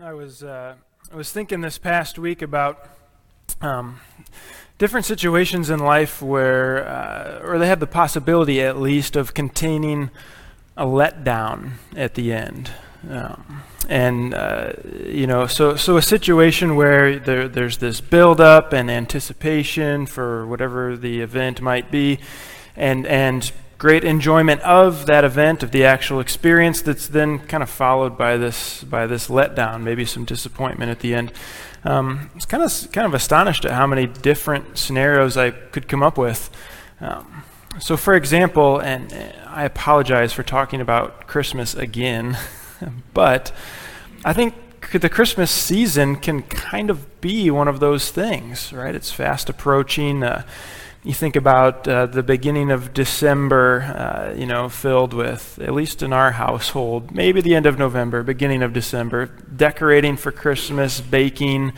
I was uh, I was thinking this past week about um, different situations in life where, uh, or they have the possibility at least of containing a letdown at the end. Um, and uh, you know, so so a situation where there, there's this build-up and anticipation for whatever the event might be, and and great enjoyment of that event, of the actual experience, that's then kind of followed by this by this letdown, maybe some disappointment at the end. Um, I was kind of kind of astonished at how many different scenarios I could come up with. Um, so, for example, and I apologize for talking about Christmas again, but I think the Christmas season can kind of be one of those things, right? It's fast approaching. Uh, you think about uh, the beginning of December, uh, you know, filled with, at least in our household, maybe the end of November, beginning of December, decorating for Christmas, baking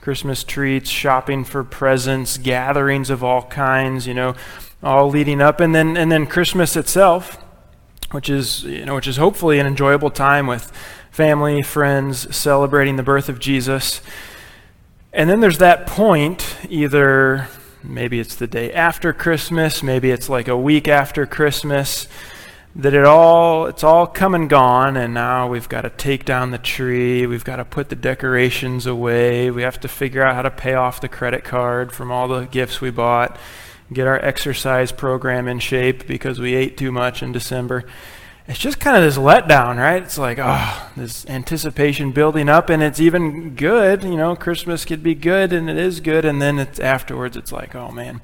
Christmas treats, shopping for presents, gatherings of all kinds, you know, all leading up, and then and then Christmas itself, which is you know, which is hopefully an enjoyable time with family, friends, celebrating the birth of Jesus. And then there's that point, either Maybe it's the day after Christmas, maybe it's like a week after Christmas. That it all it's all come and gone and now we've got to take down the tree, we've got to put the decorations away, we have to figure out how to pay off the credit card from all the gifts we bought, get our exercise program in shape because we ate too much in December it's just kind of this letdown, right? It's like, oh, this anticipation building up, and it's even good. You know, Christmas could be good, and it is good, and then it's afterwards, it's like, oh man.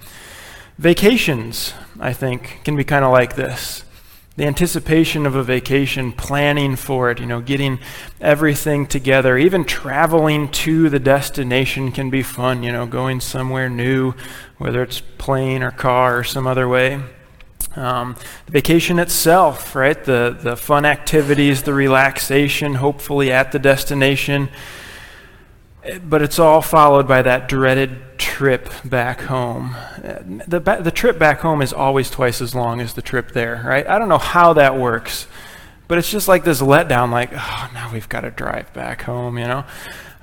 Vacations, I think, can be kind of like this. The anticipation of a vacation, planning for it, you know, getting everything together, even traveling to the destination can be fun, you know, going somewhere new, whether it's plane or car or some other way. Um, the vacation itself, right? The, the fun activities, the relaxation, hopefully at the destination. But it's all followed by that dreaded trip back home. The, the trip back home is always twice as long as the trip there, right? I don't know how that works, but it's just like this letdown, like, oh, now we've got to drive back home, you know?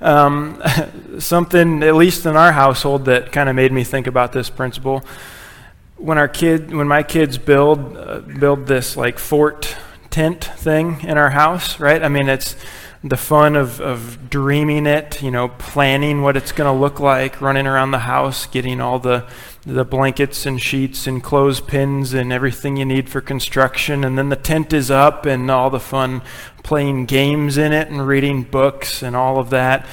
Um, something, at least in our household, that kind of made me think about this principle when our kid, when my kids build uh, build this like fort tent thing in our house, right? I mean, it's the fun of, of dreaming it, you know, planning what it's going to look like, running around the house, getting all the the blankets and sheets and clothespins and everything you need for construction, and then the tent is up and all the fun playing games in it and reading books and all of that.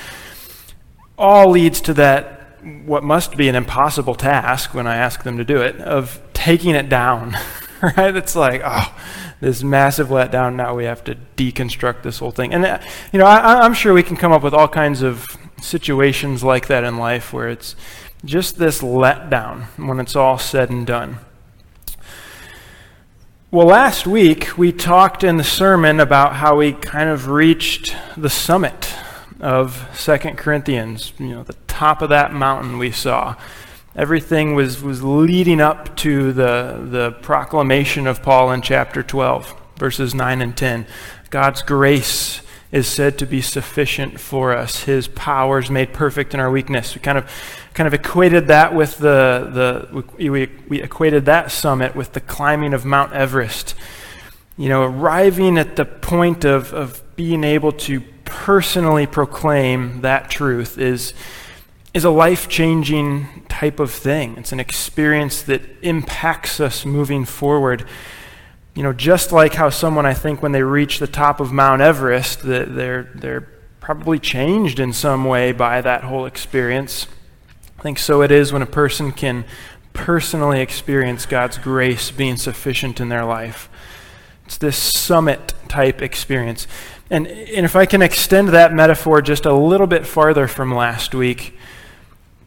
All leads to that what must be an impossible task when I ask them to do it of taking it down. right? It's like, oh, this massive letdown. Now we have to deconstruct this whole thing. And, uh, you know, I, I'm sure we can come up with all kinds of situations like that in life where it's just this letdown when it's all said and done. Well, last week we talked in the sermon about how we kind of reached the summit of Second Corinthians, you know, the top of that mountain we saw. Everything was, was leading up to the, the proclamation of Paul in chapter 12, verses 9 and 10. God's grace is said to be sufficient for us. His power is made perfect in our weakness. We kind of kind of equated that with the, the we, we, we equated that summit with the climbing of Mount Everest. You know, arriving at the point of, of being able to personally proclaim that truth is is a life changing type of thing. It's an experience that impacts us moving forward. You know, just like how someone, I think, when they reach the top of Mount Everest, they're, they're probably changed in some way by that whole experience. I think so it is when a person can personally experience God's grace being sufficient in their life. It's this summit type experience. And, and if I can extend that metaphor just a little bit farther from last week,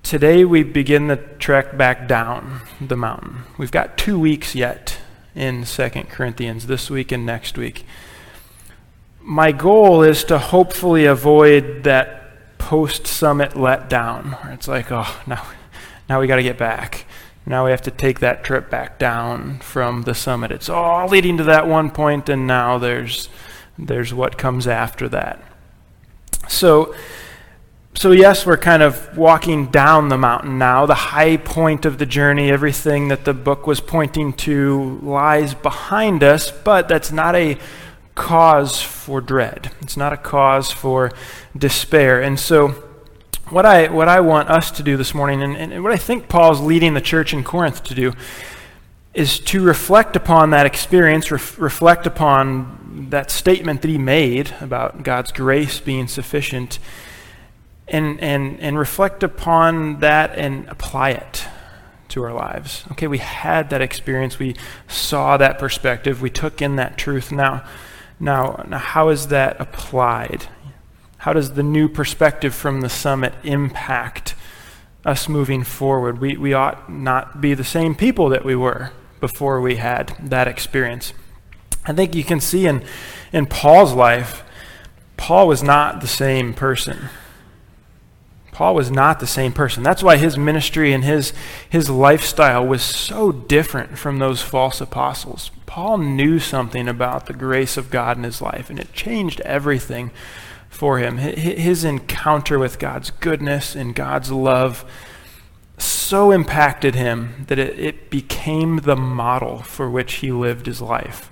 Today we begin the trek back down the mountain. We've got two weeks yet in Second Corinthians, this week and next week. My goal is to hopefully avoid that post summit letdown where it's like, oh, now, now we got to get back. Now we have to take that trip back down from the summit. It's all leading to that one point, and now there's, there's what comes after that. So, so yes, we're kind of walking down the mountain now. The high point of the journey, everything that the book was pointing to, lies behind us, but that's not a cause for dread. It's not a cause for despair. And so, what I, what I want us to do this morning, and, and what I think Paul's leading the church in Corinth to do, is to reflect upon that experience, ref, reflect upon that statement that he made about God's grace being sufficient, and, and, and reflect upon that and apply it to our lives. Okay, we had that experience, we saw that perspective, we took in that truth. Now, now, now how is that applied? How does the new perspective from the summit impact us moving forward? We, we ought not be the same people that we were before we had that experience. I think you can see in, in Paul's life, Paul was not the same person. Paul was not the same person. That's why his ministry and his, his lifestyle was so different from those false apostles. Paul knew something about the grace of God in his life, and it changed everything for him. His encounter with God's goodness and God's love so impacted him that it, became the model for which he lived his life.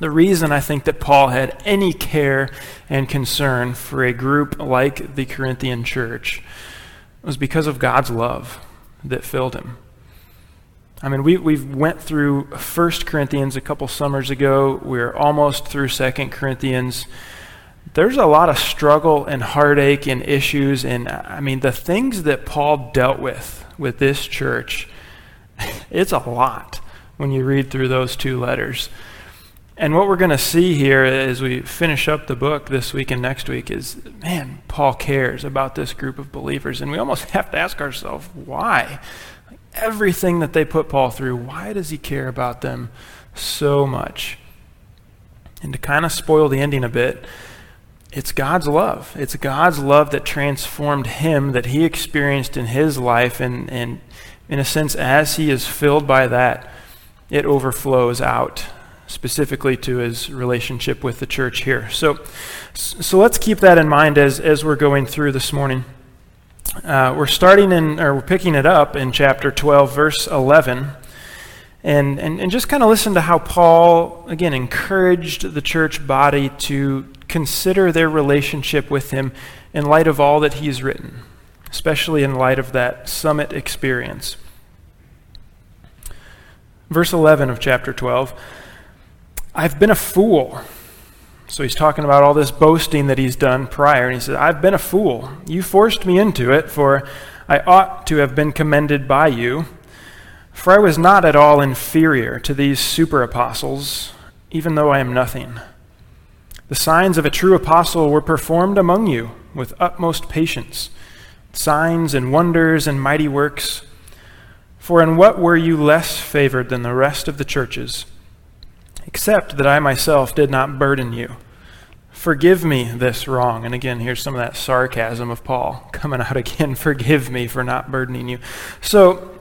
The reason I think that Paul had any care and concern for a group like the Corinthian church was because of God's love that filled him. I mean, we, we went through 1 Corinthians a couple summers ago. We're almost through 2 Corinthians. There's a lot of struggle and heartache and issues. And I mean, the things that Paul dealt with with this church, it's a lot when you read through those two letters. And what we're going to see here as we finish up the book this week and next week is man, Paul cares about this group of believers. And we almost have to ask ourselves, why? Everything that they put Paul through, why does he care about them so much? And to kind of spoil the ending a bit, it's God's love. It's God's love that transformed him, that he experienced in his life. And, and in a sense, as he is filled by that, it overflows out specifically to his relationship with the church here. So, so let's keep that in mind as, as we're going through this morning. Uh, we're starting in, or we're picking it up in chapter 12, verse 11. And, and, and just kind of listen to how Paul, again, encouraged the church body to consider their relationship with him in light of all that he's written, especially in light of that summit experience. Verse 11 of chapter 12. I've been a fool. So he's talking about all this boasting that he's done prior. And he says, I've been a fool. You forced me into it, for I ought to have been commended by you. For I was not at all inferior to these super apostles, even though I am nothing. The signs of a true apostle were performed among you with utmost patience, signs and wonders and mighty works. For in what were you less favored than the rest of the churches? except that I myself did not burden you. Forgive me this wrong. And again, here's some of that sarcasm of Paul coming out again. Forgive me for not burdening you. So,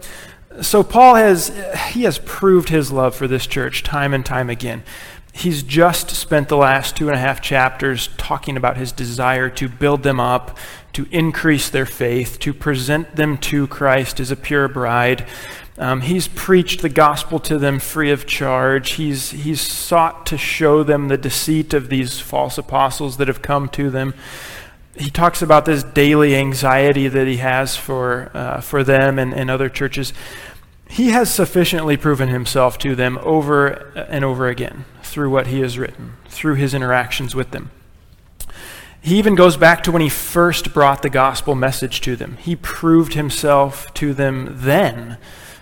so Paul has he has proved his love for this church time and time again. He's just spent the last two and a half chapters talking about his desire to build them up, to increase their faith, to present them to Christ as a pure bride. Um, he's preached the gospel to them free of charge. He's, he's sought to show them the deceit of these false apostles that have come to them. He talks about this daily anxiety that he has for, uh, for them and, and other churches. He has sufficiently proven himself to them over and over again through what he has written, through his interactions with them. He even goes back to when he first brought the gospel message to them. He proved himself to them then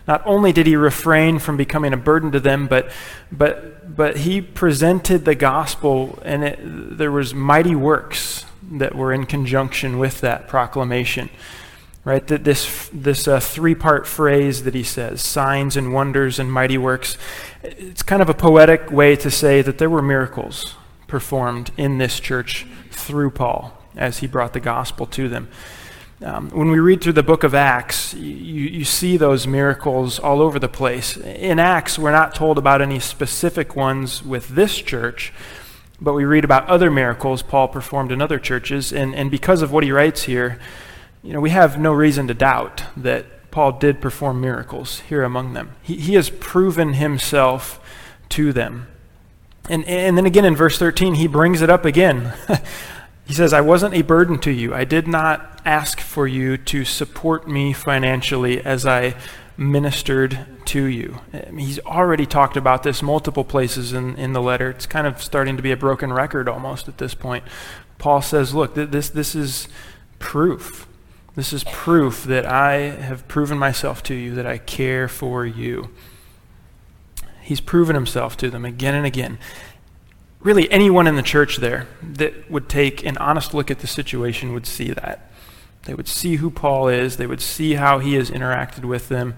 not only did he refrain from becoming a burden to them, but, but, but he presented the gospel, and it, there was mighty works that were in conjunction with that proclamation. Right, that this this uh, three part phrase that he says, signs and wonders and mighty works, it's kind of a poetic way to say that there were miracles performed in this church through Paul as he brought the gospel to them. Um, when we read through the book of Acts, you, you see those miracles all over the place. In Acts, we're not told about any specific ones with this church, But we read about other miracles Paul performed in other churches, and, and because of what he writes here, you know, we have no reason to doubt that Paul did perform miracles here among them. He, he has proven himself to them. And, and then again in verse 13, he brings it up again. he says, I wasn't a burden to you. I did not ask for you to support me financially as I ministered to you. Um, he's already talked about this multiple places in, in the letter. It's kind of starting to be a broken record almost at this point. Paul says, Look, th- this, this is proof. This is proof that I have proven myself to you, that I care for you. He's proven himself to them again and again. Really, anyone in the church there that would take an honest look at the situation would see that. They would see who Paul is, they would see how he has interacted with them,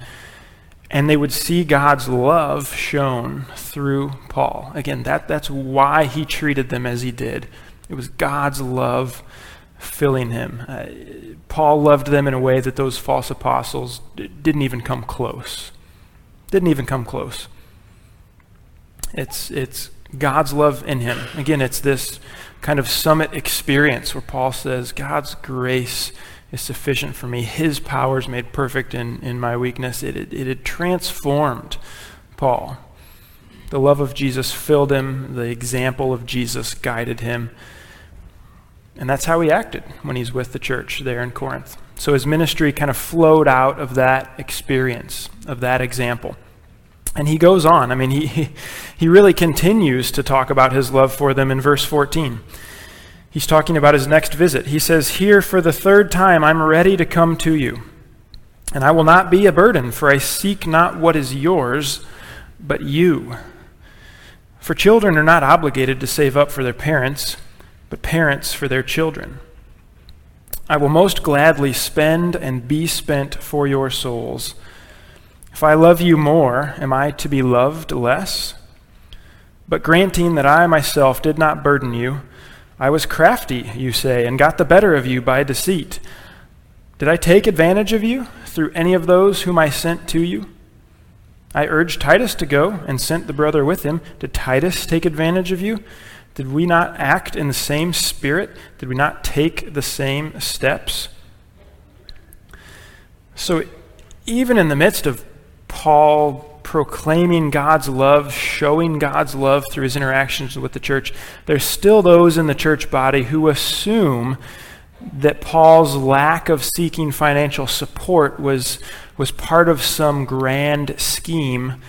and they would see God's love shown through Paul. Again, that, that's why he treated them as he did. It was God's love filling him. Uh, Paul loved them in a way that those false apostles d- didn't even come close. Didn't even come close. It's, it's God's love in him. Again, it's this kind of summit experience where Paul says, God's grace is sufficient for me. His power is made perfect in, in my weakness. It, it, it had transformed Paul. The love of Jesus filled him, the example of Jesus guided him. And that's how he acted when he's with the church there in Corinth. So his ministry kind of flowed out of that experience, of that example. And he goes on. I mean, he, he really continues to talk about his love for them in verse 14. He's talking about his next visit. He says, Here for the third time, I'm ready to come to you. And I will not be a burden, for I seek not what is yours, but you. For children are not obligated to save up for their parents, but parents for their children. I will most gladly spend and be spent for your souls. If I love you more, am I to be loved less? But granting that I myself did not burden you, I was crafty, you say, and got the better of you by deceit. Did I take advantage of you through any of those whom I sent to you? I urged Titus to go and sent the brother with him. Did Titus take advantage of you? Did we not act in the same spirit? Did we not take the same steps? So, even in the midst of Paul proclaiming God's love, showing God's love through his interactions with the church, there's still those in the church body who assume that Paul's lack of seeking financial support was, was part of some grand scheme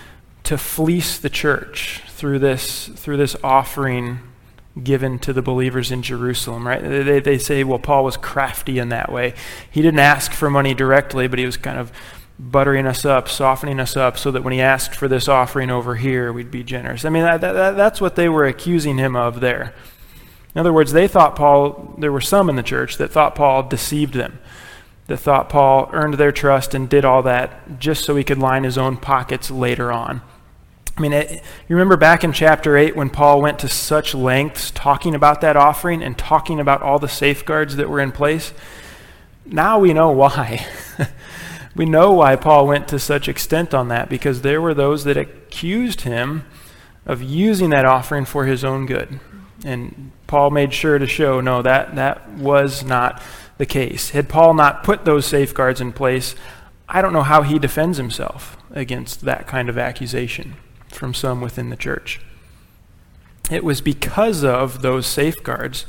to fleece the church through this, through this offering given to the believers in Jerusalem, right? They, they say, well, Paul was crafty in that way. He didn't ask for money directly, but he was kind of buttering us up, softening us up, so that when he asked for this offering over here, we'd be generous. I mean, that, that, that's what they were accusing him of there. In other words, they thought Paul, there were some in the church that thought Paul deceived them, that thought Paul earned their trust and did all that just so he could line his own pockets later on. I mean, it, you remember back in chapter 8 when Paul went to such lengths talking about that offering and talking about all the safeguards that were in place? Now we know why. We know why Paul went to such extent on that because there were those that accused him of using that offering for his own good. And Paul made sure to show no, that, that was not the case. Had Paul not put those safeguards in place, I don't know how he defends himself against that kind of accusation from some within the church. It was because of those safeguards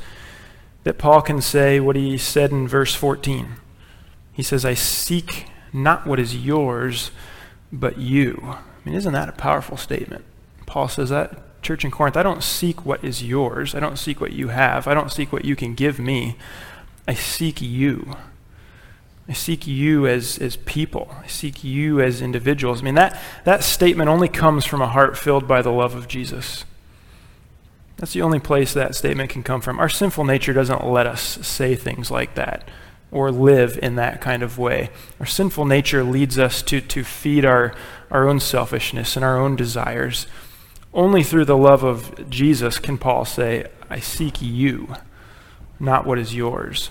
that Paul can say what he said in verse 14. He says, I seek not what is yours, but you. I mean, isn't that a powerful statement? Paul says that, church in Corinth, I don't seek what is yours. I don't seek what you have. I don't seek what you can give me. I seek you. I seek you as, as people. I seek you as individuals. I mean, that, that statement only comes from a heart filled by the love of Jesus. That's the only place that statement can come from. Our sinful nature doesn't let us say things like that or live in that kind of way. Our sinful nature leads us to, to feed our, our own selfishness and our own desires. Only through the love of Jesus can Paul say, I seek you, not what is yours.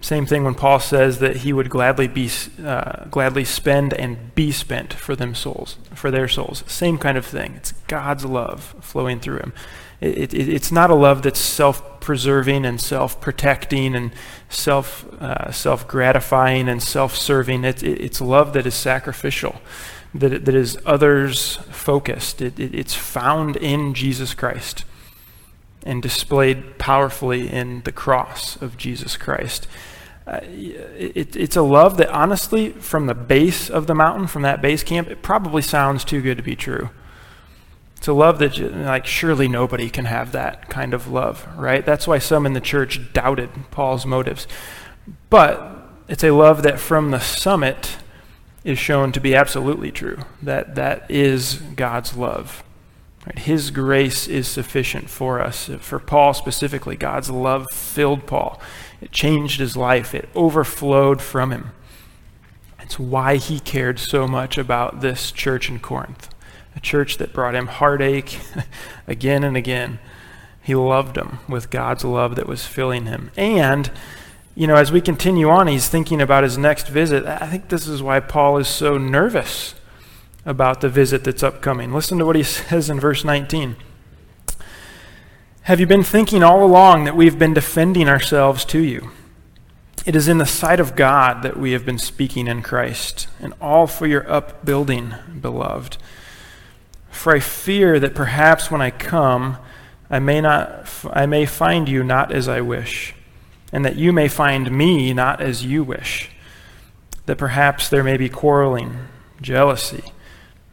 Same thing when Paul says that he would gladly be uh, gladly spend and be spent for them souls, for their souls. Same kind of thing. It's God's love flowing through him. It, it, it's not a love that's self-preserving and self-protecting and self uh, self-gratifying and self-serving. It, it's love that is sacrificial, that that is others-focused. it's found in Jesus Christ and displayed powerfully in the cross of Jesus Christ. Uh, it, it's a love that, honestly, from the base of the mountain, from that base camp, it probably sounds too good to be true. It's a love that, like, surely nobody can have that kind of love, right? That's why some in the church doubted Paul's motives. But it's a love that, from the summit, is shown to be absolutely true. That that is God's love. Right? His grace is sufficient for us. For Paul specifically, God's love filled Paul. It changed his life, it overflowed from him. It's why he cared so much about this church in Corinth, a church that brought him heartache again and again. He loved them with God's love that was filling him. And, you know, as we continue on, he's thinking about his next visit. I think this is why Paul is so nervous about the visit that's upcoming. Listen to what he says in verse 19. Have you been thinking all along that we've been defending ourselves to you? It is in the sight of God that we have been speaking in Christ, and all for your upbuilding, beloved. For I fear that perhaps when I come, I may, not, I may find you not as I wish, and that you may find me not as you wish, that perhaps there may be quarreling, jealousy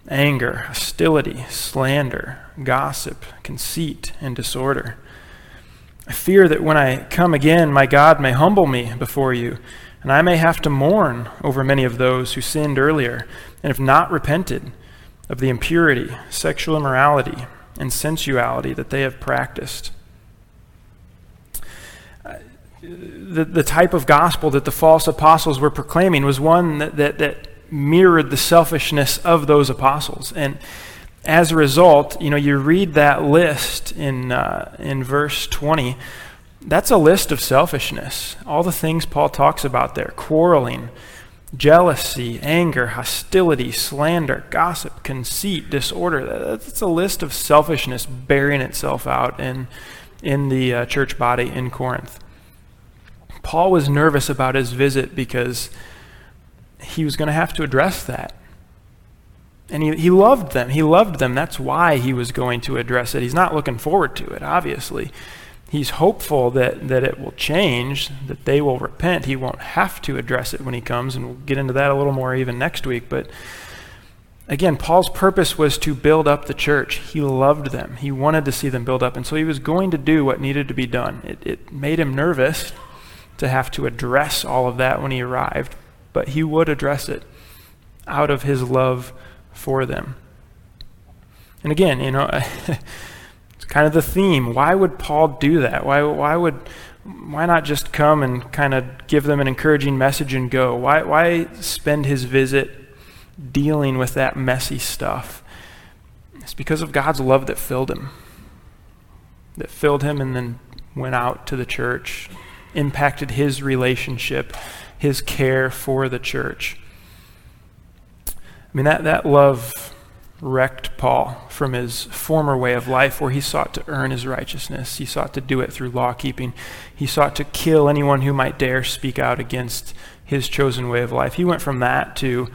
anger, hostility, slander, gossip, conceit, and disorder. I fear that when I come again, my God may humble me before you, and I may have to mourn over many of those who sinned earlier and have not repented of the impurity, sexual immorality, and sensuality that they have practiced. Uh, the, the type of gospel that the false apostles were proclaiming was one that, that, that mirrored the selfishness of those apostles. And as a result, you know, you read that list in, uh, in verse 20, that's a list of selfishness. All the things Paul talks about there quarreling, jealousy, anger, hostility, slander, gossip, conceit, disorder. That's a list of selfishness bearing itself out in, in the uh, church body in Corinth. Paul was nervous about his visit because he was going to have to address that. And he, he loved them. He loved them. That's why he was going to address it. He's not looking forward to it, obviously. He's hopeful that, that it will change, that they will repent. He won't have to address it when he comes, and we'll get into that a little more even next week. But again, Paul's purpose was to build up the church. He loved them, he wanted to see them build up, and so he was going to do what needed to be done. It, it made him nervous to have to address all of that when he arrived, but he would address it out of his love for them. And again, you know, it's kind of the theme. Why would Paul do that? Why, why would why not just come and kind of give them an encouraging message and go? Why, why spend his visit dealing with that messy stuff? It's because of God's love that filled him, that filled him and then went out to the church, impacted his relationship his care for the church. I mean, that, that love wrecked Paul from his former way of life where he sought to earn his righteousness. He sought to do it through law keeping. He sought to kill anyone who might dare speak out against his chosen way of life. He went from that to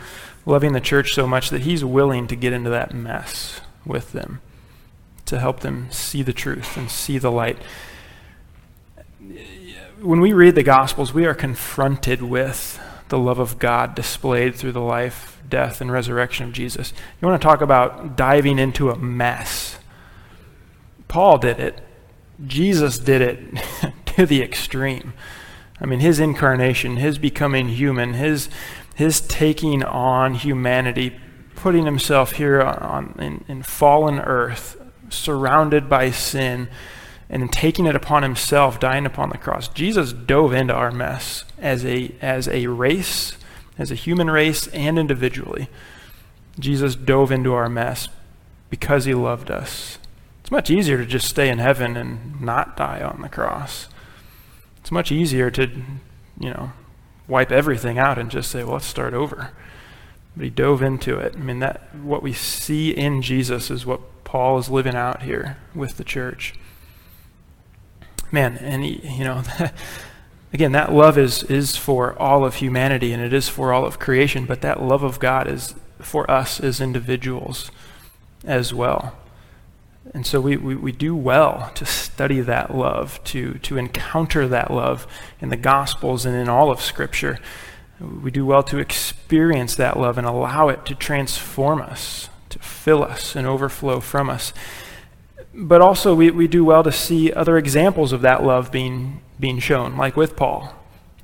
loving the church so much that he's willing to get into that mess with them to help them see the truth and see the light when we read the Gospels, we are confronted with the love of God displayed through the life, death, and resurrection of Jesus. You want to talk about diving into a mess? Paul did it. Jesus did it to the extreme. I mean, his incarnation, his becoming human, his, his taking on humanity, putting himself here on, in, in fallen earth, surrounded by sin and then taking it upon himself, dying upon the cross. Jesus dove into our mess as a, as a race, as a human race, and individually. Jesus dove into our mess because he loved us. It's much easier to just stay in heaven and not die on the cross. It's much easier to you know, wipe everything out and just say, well, let's start over. But he dove into it. I mean, that what we see in Jesus is what Paul is living out here with the church. Man, and you know, again, that love is is for all of humanity and it is for all of creation, but that love of God is for us as individuals as well. And so we, we, we, do well to study that love, to, to encounter that love in the Gospels and in all of Scripture. We do well to experience that love and allow it to transform us, to fill us and overflow from us. But also, we, we do well to see other examples of that love being, being shown, like with Paul.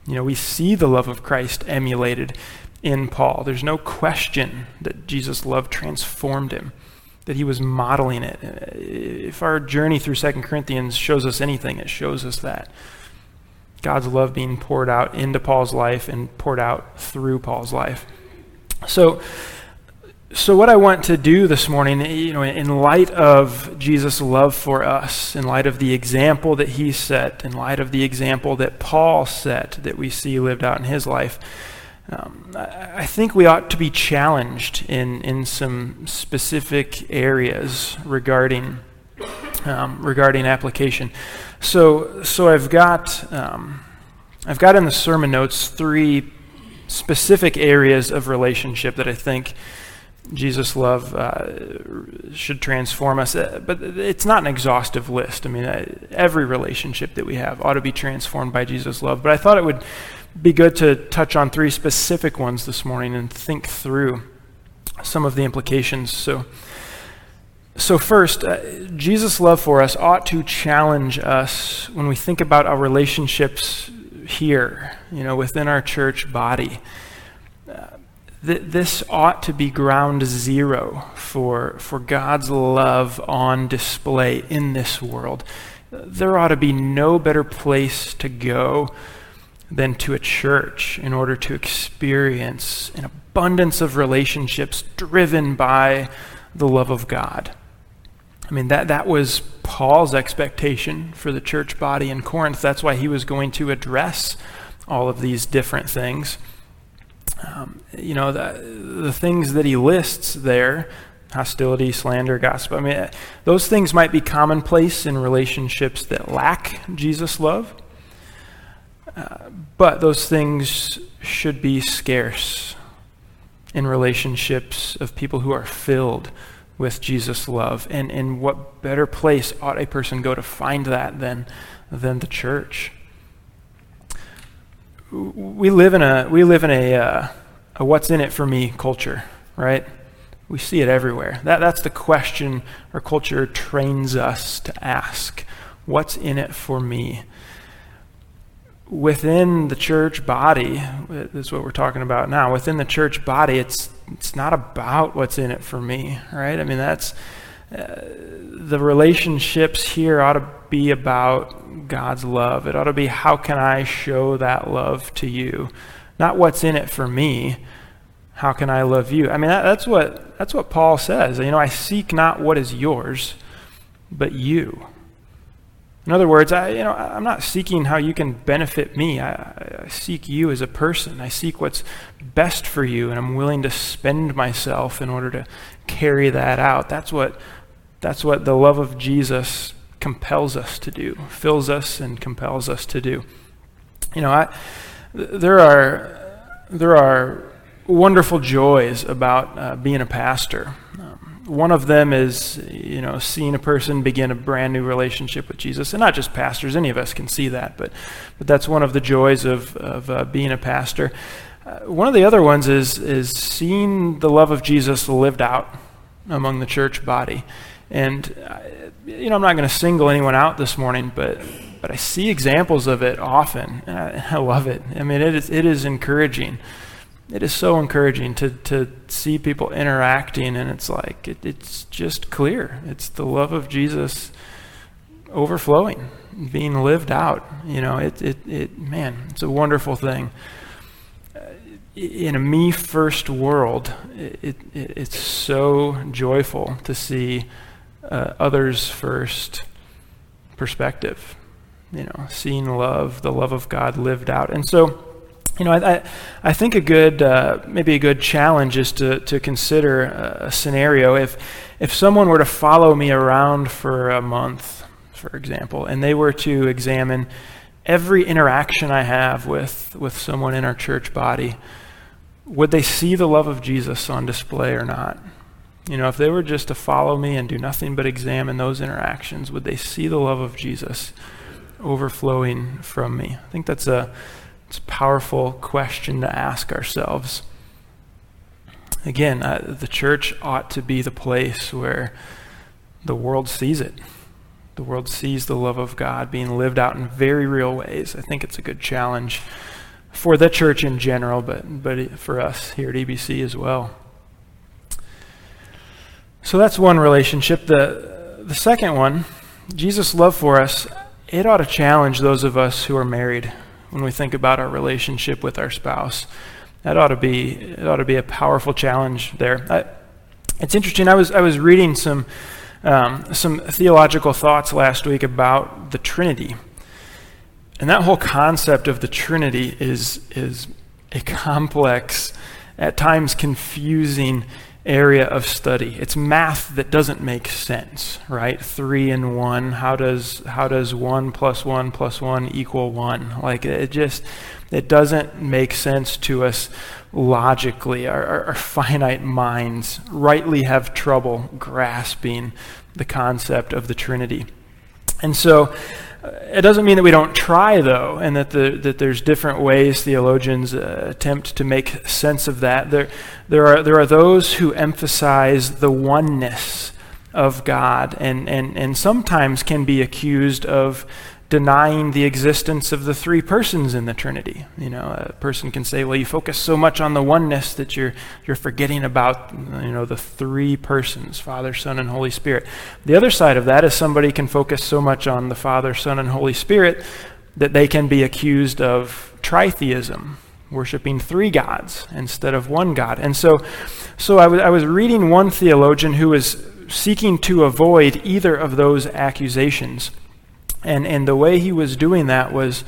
You know, we see the love of Christ emulated in Paul. There's no question that Jesus' love transformed him that he was modeling it. If our journey through Second Corinthians shows us anything, it shows us that. God's love being poured out into Paul's life and poured out through Paul's life. So, so what I want to do this morning, you know, in light of Jesus' love for us, in light of the example that he set, in light of the example that Paul set that we see lived out in his life, um, I think we ought to be challenged in, in some specific areas regarding um, regarding application. So so I've got um, I've got in the sermon notes three specific areas of relationship that I think Jesus' love uh, should transform us. Uh, but it's not an exhaustive list. I mean, uh, every relationship that we have ought to be transformed by Jesus' love. But I thought it would be good to touch on three specific ones this morning and think through some of the implications. So, so first, uh, Jesus' love for us ought to challenge us when we think about our relationships here, you know, within our church body. Uh, th- this ought to be ground zero for, for God's love on display in this world. There ought to be no better place to go than to a church in order to experience an abundance of relationships driven by the love of God. I mean, that, that was Paul's expectation for the church body in Corinth. That's why he was going to address all of these different things. Um, you know, the, the things that he lists there hostility, slander, gossip. I mean, those things might be commonplace in relationships that lack Jesus' love but those things should be scarce in relationships of people who are filled with Jesus' love. And in what better place ought a person go to find that than, than the church? We live in a, we live in a, uh, a what's in it for me culture, right? We see it everywhere. That, that's the question our culture trains us to ask. What's in it for me? within the church body, this is what we're talking about now, within the church body, it's, it's not about what's in it for me, right? I mean, that's, the relationships here ought to be about God's love. It ought to be how can I show that love to you? Not what's in it for me. How can I love you? I mean, that, that's what that's what Paul says. You know, I seek not what is yours, but you. In other words, I, you know, I'm not seeking how you can benefit me. I, I, seek you as a person. I seek what's best for you, and I'm willing to spend myself in order to carry that out. That's what, that's what the love of Jesus compels us to do, fills us and compels us to do. You know, I, there are there are wonderful joys about uh, being a pastor. One of them is, you know, seeing a person begin a brand new relationship with Jesus, and not just pastors. Any of us can see that, but but that's one of the joys of of uh, being a pastor. Uh, one of the other ones is is seeing the love of Jesus lived out among the church body, and uh, you know, I'm not going to single anyone out this morning, but but I see examples of it often, and I, I love it. I mean, it is it is encouraging it is so encouraging to, to see people interacting, and it's like, it, it's just clear. It's the love of Jesus overflowing, being lived out. You know, it, it, it man, it's a wonderful thing. In a me first world, it, it, it's so joyful to see uh, others first perspective. you know, seeing love, the love of God lived out. And so, you know, I, I, think a good, uh, maybe a good challenge is to, to consider a scenario. If, if someone were to follow me around for a month, for example, and they were to examine every interaction I have with, with someone in our church body, would they see the love of Jesus on display or not? You know, if they were just to follow me and do nothing but examine those interactions, would they see the love of Jesus overflowing from me? I think that's a, it's a powerful question to ask ourselves. Again, uh, the church ought to be the place where the world sees it. The world sees the love of God being lived out in very real ways. I think it's a good challenge for the church in general, but, but for us here at EBC as well. So that's one relationship. The, the second one, Jesus' love for us, it ought to challenge those of us who are married when we think about our relationship with our spouse. That ought to be, it ought to be a powerful challenge there. I, it's interesting. I was, I was reading some, um, some theological thoughts last week about the Trinity. And that whole concept of the Trinity is, is a complex, at times confusing area of study. It's math that doesn't make sense, right? Three and one. How does how does one plus one plus one equal one? Like it just it doesn't make sense to us logically. Our, our, our finite minds rightly have trouble grasping the concept of the Trinity. And so it doesn't mean that we don't try, though, and that, the, that there's different ways theologians uh, attempt to make sense of that. There, there, are, there are those who emphasize the oneness of God and, and, and sometimes can be accused of denying the existence of the three persons in the Trinity. You know, a person can say, well, you focus so much on the oneness that you're, you're forgetting about, you know, the three persons, Father, Son, and Holy Spirit. The other side of that is somebody can focus so much on the Father, Son, and Holy Spirit that they can be accused of tritheism, worshiping three gods instead of one God. And so, so I, was reading one theologian who was seeking to avoid either of those accusations. And, and the way he was doing that was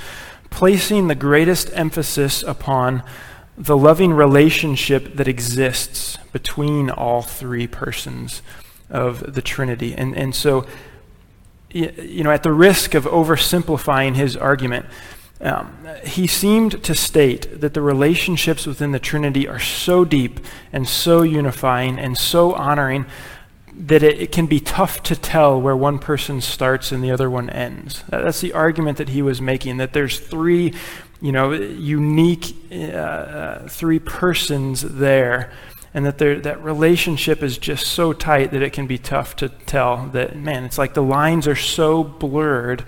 placing the greatest emphasis upon the loving relationship that exists between all three persons of the Trinity. And, and so, you know, at the risk of oversimplifying his argument, um, he seemed to state that the relationships within the Trinity are so deep and so unifying and so honoring that it, it, can be tough to tell where one person starts and the other one ends. That's the argument that he was making, that there's three, you know, unique uh, uh, three persons there, and that that relationship is just so tight that it can be tough to tell that, man, it's like the lines are so blurred,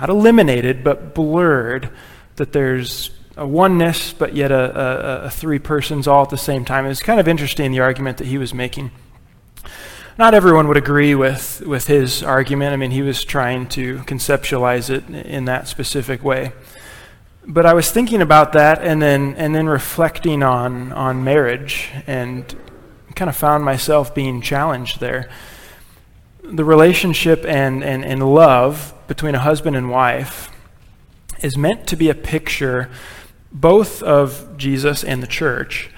not eliminated, but blurred, that there's a oneness, but yet a, a, a three persons all at the same time. It's kind of interesting, the argument that he was making not everyone would agree with, with his argument. I mean, he was trying to conceptualize it in that specific way. But I was thinking about that and then, and then reflecting on, on marriage and kind of found myself being challenged there. The relationship and, and, and love between a husband and wife is meant to be a picture both of Jesus and the church,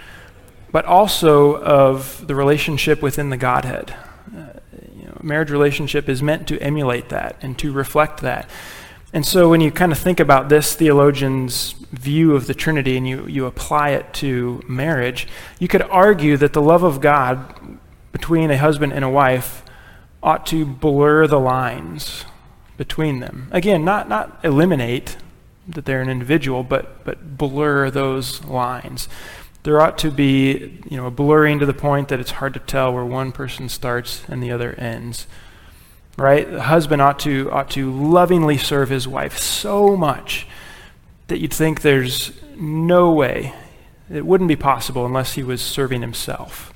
but also of the relationship within the Godhead. You know, marriage relationship is meant to emulate that and to reflect that. And so when you kind of think about this theologian's view of the Trinity and you, you apply it to marriage, you could argue that the love of God between a husband and a wife ought to blur the lines between them. Again, not, not eliminate that they're an individual, but, but blur those lines there ought to be you know, a blurring to the point that it's hard to tell where one person starts and the other ends. Right? The husband ought to, ought to lovingly serve his wife so much that you'd think there's no way, it wouldn't be possible unless he was serving himself.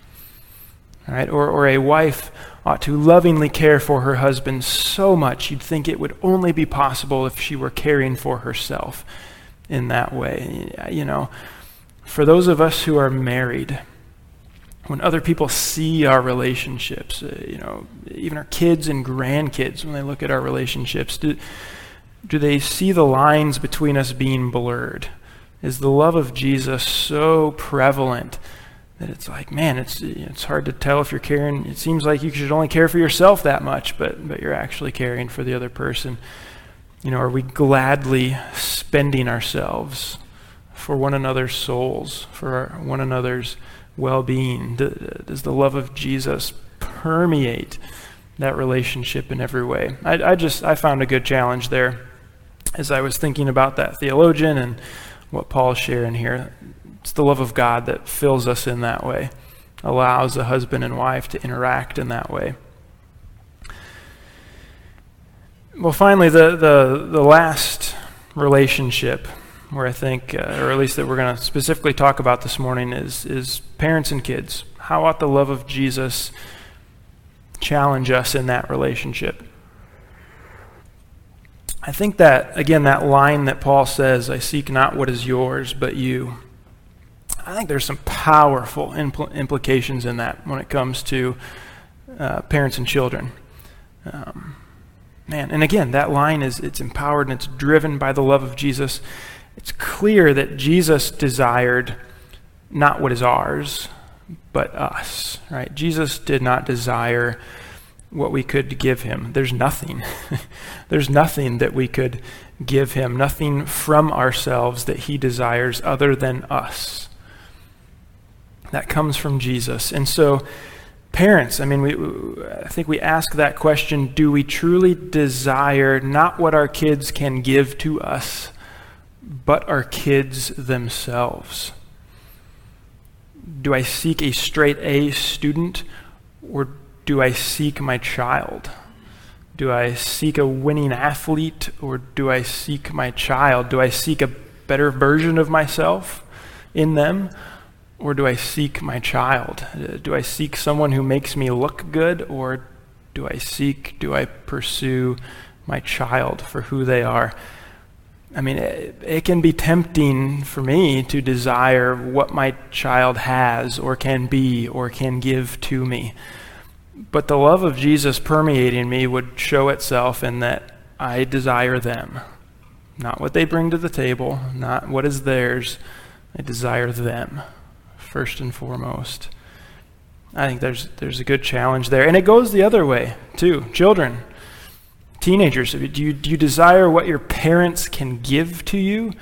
Right? Or, or a wife ought to lovingly care for her husband so much you'd think it would only be possible if she were caring for herself in that way. You know, for those of us who are married, when other people see our relationships, uh, you know, even our kids and grandkids, when they look at our relationships, do, Do they see the lines between us being blurred? Is the love of Jesus so prevalent that it's like, man, it's it's hard to tell if you're caring. It seems like you should only care for yourself that much, but but you're actually caring for the other person. You know, are we gladly spending ourselves for one another's souls, for one another's well-being? Does the love of Jesus permeate that relationship in every way? I, I just I found a good challenge there as I was thinking about that theologian and what Paul's sharing here. It's the love of God that fills us in that way, allows a husband and wife to interact in that way. Well, finally, the, the, the last relationship where I think, uh, or at least that we're going to specifically talk about this morning, is, is parents and kids. How ought the love of Jesus challenge us in that relationship? I think that, again, that line that Paul says, I seek not what is yours, but you. I think there's some powerful impl- implications in that when it comes to uh, parents and children. Um, man, and again, that line is it's empowered and it's driven by the love of Jesus. It's clear that Jesus desired not what is ours, but us, right? Jesus did not desire what we could give him. There's nothing. There's nothing that we could give him, nothing from ourselves that he desires other than us. That comes from Jesus. And so, parents, I mean, we, I think we ask that question do we truly desire not what our kids can give to us, but our kids themselves? Do I seek a straight A student or do I seek my child? Do I seek a winning athlete or do I seek my child? Do I seek a better version of myself in them or do I seek my child? Do I seek someone who makes me look good or do I seek, do I pursue my child for who they are? I mean, it, it, can be tempting for me to desire what my child has or can be or can give to me. But the love of Jesus permeating me would show itself in that I desire them. Not what they bring to the table, not what is theirs. I desire them first and foremost. I think there's there's a good challenge there. And it goes the other way, too. Children, teenagers, do you, do you desire what your parents can give to you?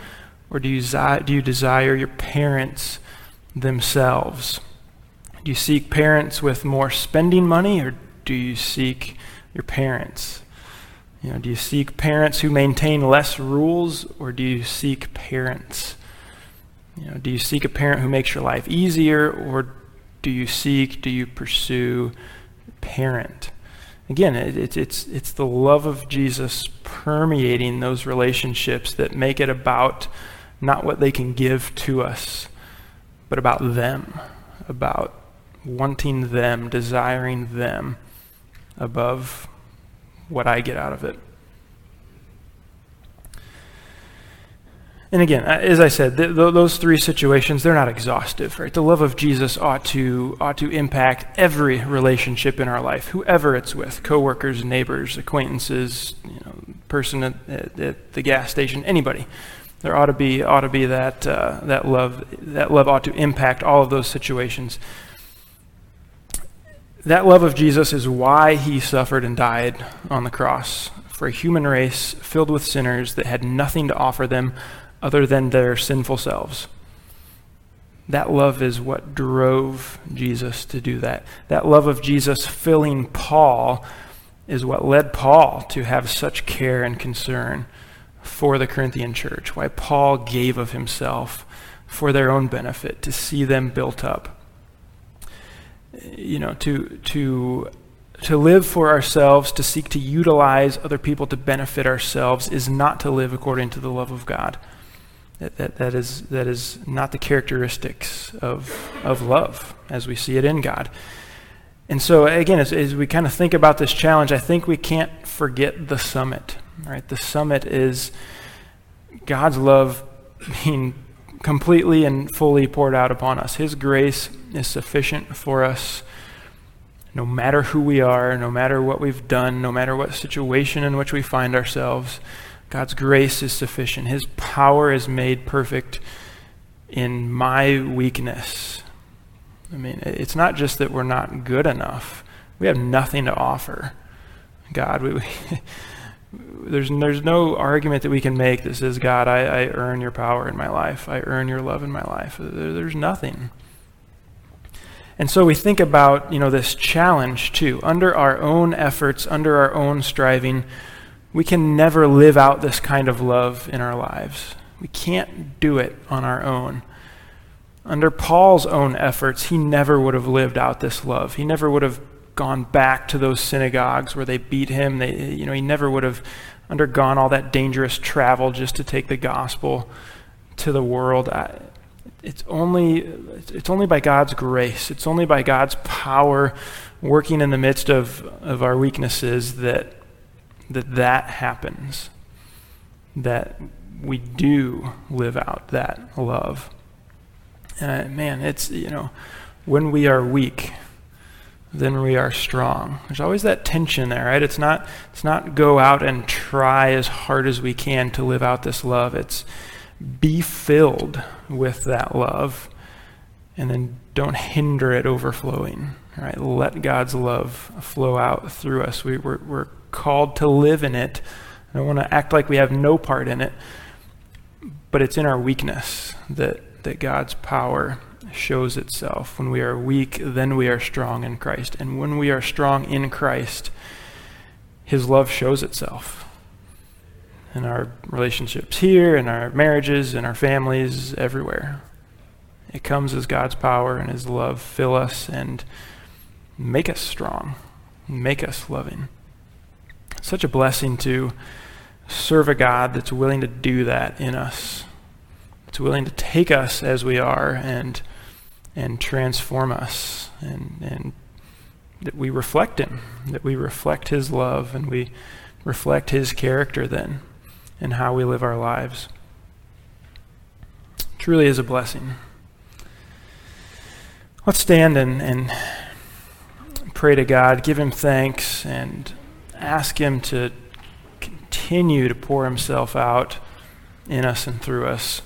Or do you, do you desire your parents themselves? Do you seek parents with more spending money, or do you seek your parents? You know, do you seek parents who maintain less rules, or do you seek parents? You know, do you seek a parent who makes your life easier, or do you seek, do you pursue a parent? Again, it, it, it's, it's the love of Jesus permeating those relationships that make it about not what they can give to us, but about them, about wanting them, desiring them above what I get out of it. And again, uh, as I said, th- th- those three situations, they're not exhaustive, right? The love of Jesus ought to, ought to impact every relationship in our life, whoever it's with, coworkers, neighbors, acquaintances, you know, person at, at, at the gas station, anybody. There ought to be, ought to be that, uh, that love, that love ought to impact all of those situations. That love of Jesus is why he suffered and died on the cross for a human race filled with sinners that had nothing to offer them other than their sinful selves. That love is what drove Jesus to do that. That love of Jesus filling Paul is what led Paul to have such care and concern for the Corinthian church, why Paul gave of himself for their own benefit, to see them built up you know, to, to, to live for ourselves, to seek to utilize other people to benefit ourselves, is not to live according to the love of God. That, that, that, is, that is not the characteristics of, of love as we see it in God. And so, again, as, as we kind of think about this challenge, I think we can't forget the summit. Right? The summit is God's love being completely and fully poured out upon us. His grace is sufficient for us no matter who we are, no matter what we've done, no matter what situation in which we find ourselves. God's grace is sufficient. His power is made perfect in my weakness. I mean, it's not just that we're not good enough. We have nothing to offer. God, we, we there's, there's no argument that we can make that says, God, I, I earn your power in my life. I earn your love in my life. There, there's nothing. And so we think about, you know, this challenge too. Under our own efforts, under our own striving, we can never live out this kind of love in our lives. We can't do it on our own. Under Paul's own efforts, he never would have lived out this love. He never would have gone back to those synagogues where they beat him. They, you know, he never would have undergone all that dangerous travel just to take the gospel to the world. I, it's only, it's only by God's grace, it's only by God's power working in the midst of, of our weaknesses that, that that happens, that we do live out that love. And man, it's, you know, when we are weak, then we are strong. There's always that tension there, right? It's not it's not go out and try as hard as we can to live out this love. It's be filled with that love and then don't hinder it overflowing. Right? Let God's love flow out through us. We, we're, we're called to live in it. I don't want to act like we have no part in it, but it's in our weakness that, that God's power shows itself. When we are weak, then we are strong in Christ. And when we are strong in Christ, his love shows itself in our relationships here, in our marriages, in our families, everywhere. It comes as God's power and his love fill us and make us strong, make us loving. Such a blessing to serve a God that's willing to do that in us. It's willing to take us as we are and and transform us and, and that we reflect him, that we reflect his love and we reflect his character then in how we live our lives. Truly is a blessing. Let's stand and, and pray to God, give him thanks, and ask him to continue to pour himself out in us and through us.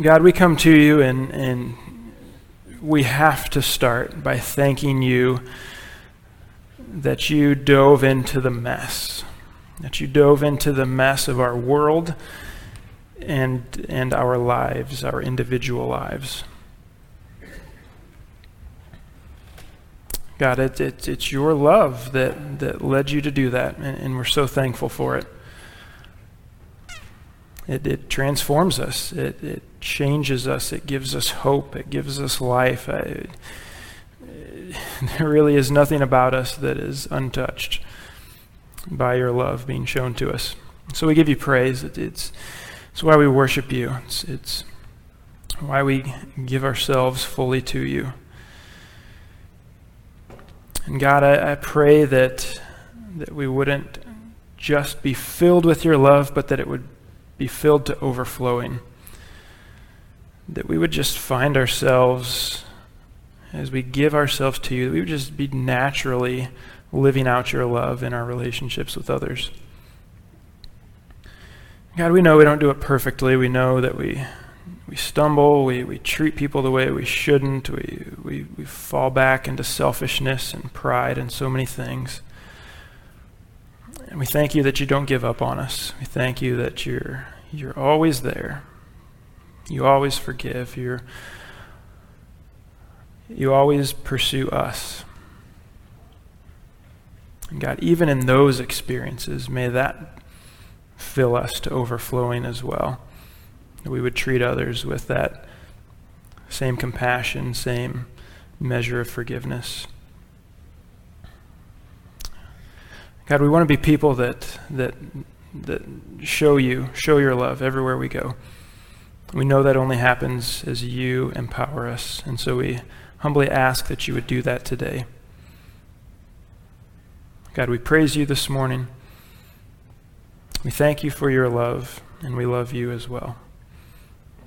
God, we come to you and, and we have to start by thanking you that you dove into the mess, that you dove into the mess of our world and, and our lives, our individual lives. God, it, it, it's your love that, that led you to do that, and, and we're so thankful for it. It, it transforms us. It, it changes us. It gives us hope. It gives us life. I, there really is nothing about us that is untouched by your love being shown to us. So we give you praise. It, it's, it's why we worship you. It's, it's why we give ourselves fully to you. And God, I, I pray that, that we wouldn't just be filled with your love, but that it would be filled to overflowing. That we would just find ourselves, as we give ourselves to you, that we would just be naturally living out your love in our relationships with others. God, we know we don't do it perfectly. We know that we, we stumble, we, we treat people the way we shouldn't, we, we, we fall back into selfishness and pride and so many things. And we thank you that you don't give up on us. We thank you that you're, you're always there. You always forgive. You're, you always pursue us. And God, even in those experiences, may that fill us to overflowing as well. That we would treat others with that same compassion, same measure of forgiveness. God, we want to be people that, that, that show you, show your love everywhere we go. We know that only happens as you empower us, and so we humbly ask that you would do that today. God, we praise you this morning. We thank you for your love, and we love you as well.